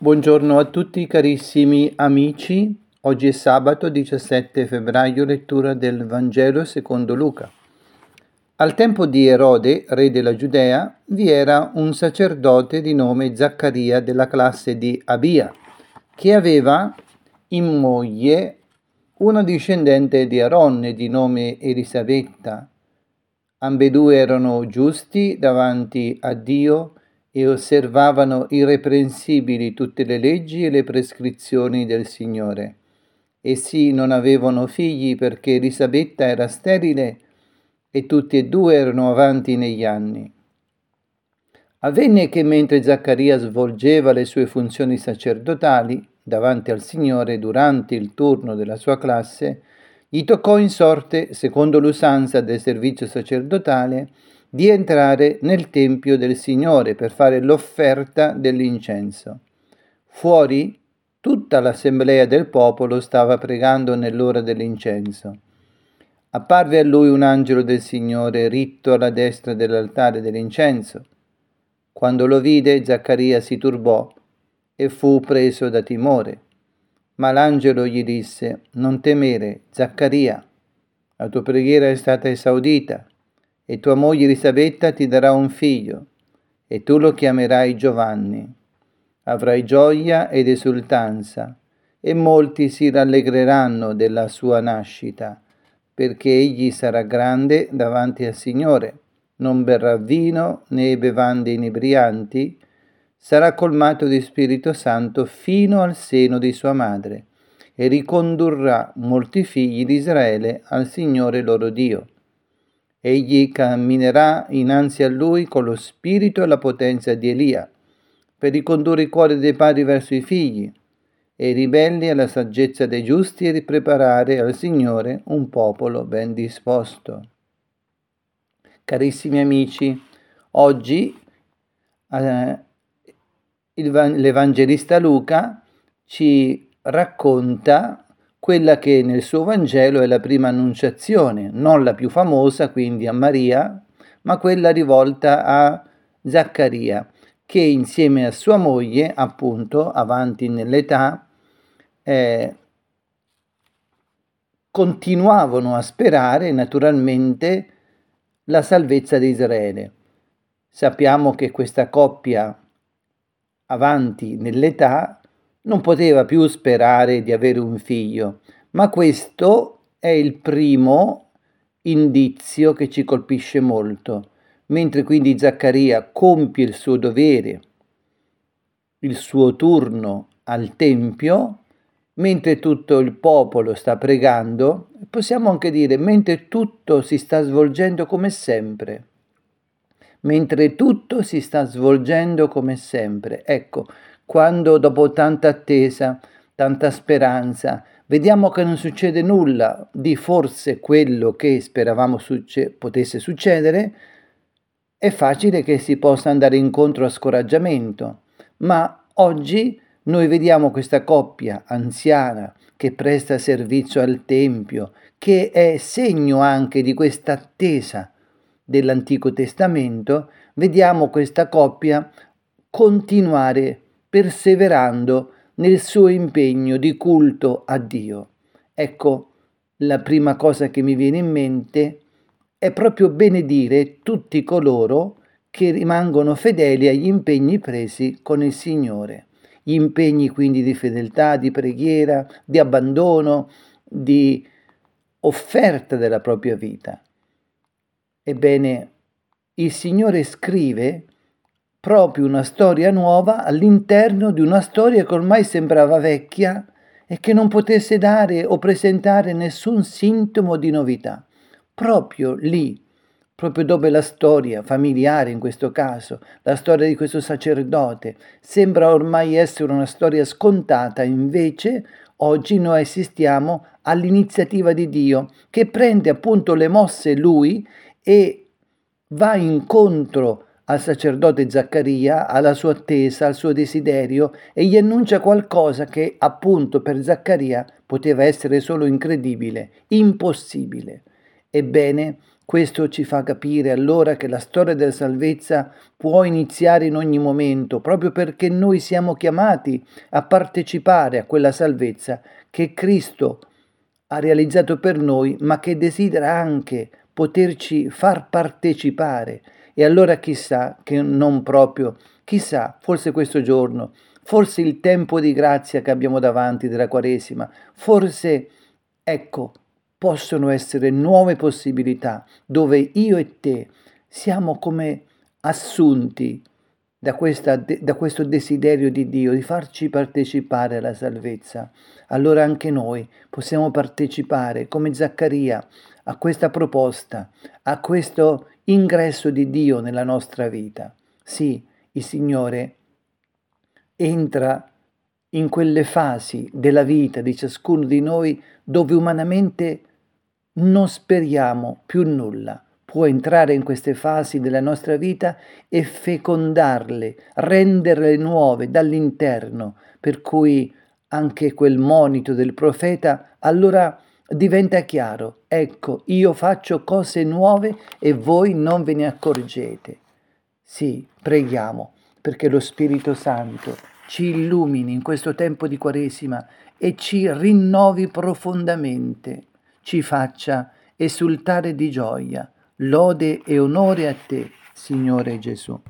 Buongiorno a tutti carissimi amici, oggi è sabato 17 febbraio, lettura del Vangelo secondo Luca. Al tempo di Erode, re della Giudea, vi era un sacerdote di nome Zaccaria della classe di Abia, che aveva in moglie una discendente di Aronne di nome Elisabetta. Ambedue erano giusti davanti a Dio osservavano irreprensibili tutte le leggi e le prescrizioni del Signore. Essi non avevano figli perché Elisabetta era sterile e tutti e due erano avanti negli anni. Avvenne che mentre Zaccaria svolgeva le sue funzioni sacerdotali davanti al Signore durante il turno della sua classe, gli toccò in sorte, secondo l'usanza del servizio sacerdotale, di entrare nel Tempio del Signore per fare l'offerta dell'incenso. Fuori tutta l'assemblea del popolo stava pregando nell'ora dell'incenso. Apparve a lui un angelo del Signore ritto alla destra dell'altare dell'incenso. Quando lo vide, Zaccaria si turbò e fu preso da timore. Ma l'angelo gli disse, non temere, Zaccaria, la tua preghiera è stata esaudita e tua moglie Elisabetta ti darà un figlio, e tu lo chiamerai Giovanni. Avrai gioia ed esultanza, e molti si rallegreranno della sua nascita, perché egli sarà grande davanti al Signore, non berrà vino né bevande inebrianti, sarà colmato di Spirito Santo fino al seno di sua madre, e ricondurrà molti figli di Israele al Signore loro Dio Egli camminerà innanzi a lui con lo spirito e la potenza di Elia, per ricondurre i cuori dei padri verso i figli e i ribelli alla saggezza dei giusti e ripreparare al Signore un popolo ben disposto. Carissimi amici, oggi eh, l'Evangelista Luca ci racconta quella che nel suo Vangelo è la prima annunciazione, non la più famosa, quindi a Maria, ma quella rivolta a Zaccaria, che insieme a sua moglie, appunto, avanti nell'età, eh, continuavano a sperare naturalmente la salvezza di Israele. Sappiamo che questa coppia avanti nell'età non poteva più sperare di avere un figlio, ma questo è il primo indizio che ci colpisce molto. Mentre quindi Zaccaria compie il suo dovere, il suo turno al Tempio, mentre tutto il popolo sta pregando, possiamo anche dire mentre tutto si sta svolgendo come sempre. Mentre tutto si sta svolgendo come sempre. Ecco, quando dopo tanta attesa, tanta speranza, vediamo che non succede nulla di forse quello che speravamo succe- potesse succedere, è facile che si possa andare incontro a scoraggiamento. Ma oggi noi vediamo questa coppia anziana che presta servizio al Tempio, che è segno anche di questa attesa dell'Antico Testamento, vediamo questa coppia continuare perseverando nel suo impegno di culto a Dio. Ecco, la prima cosa che mi viene in mente è proprio benedire tutti coloro che rimangono fedeli agli impegni presi con il Signore. Gli impegni quindi di fedeltà, di preghiera, di abbandono, di offerta della propria vita. Ebbene, il Signore scrive proprio una storia nuova all'interno di una storia che ormai sembrava vecchia e che non potesse dare o presentare nessun sintomo di novità. Proprio lì, proprio dove la storia familiare in questo caso, la storia di questo sacerdote, sembra ormai essere una storia scontata, invece oggi noi assistiamo all'iniziativa di Dio che prende appunto le mosse lui e va incontro al sacerdote Zaccaria, alla sua attesa, al suo desiderio e gli annuncia qualcosa che appunto per Zaccaria poteva essere solo incredibile, impossibile. Ebbene, Questo ci fa capire allora che la storia della salvezza può iniziare in ogni momento, proprio perché noi siamo chiamati a partecipare a quella salvezza che Cristo ha realizzato per noi, ma che desidera anche poterci far partecipare. E allora chissà che non proprio, chissà, forse questo giorno, forse il tempo di grazia che abbiamo davanti della Quaresima, forse, ecco, possono essere nuove possibilità dove io e te siamo come assunti da, questa, da, questo desiderio di Dio di farci partecipare alla salvezza, allora anche noi possiamo partecipare come Zaccaria a questa proposta, a questo ingresso di Dio nella nostra vita. Sì, il Signore entra in quelle fasi della vita di ciascuno di noi dove umanamente non speriamo più nulla. Può entrare in queste fasi della nostra vita e fecondarle, renderle nuove dall'interno, per cui anche quel monito del profeta allora diventa chiaro. Ecco, io faccio cose nuove e voi non ve ne accorgete. Sì, preghiamo perché lo Spirito Santo ci illumini in questo tempo di Quaresima e ci rinnovi profondamente ci faccia esultare di gioia. Lode e onore a te, Signore Gesù.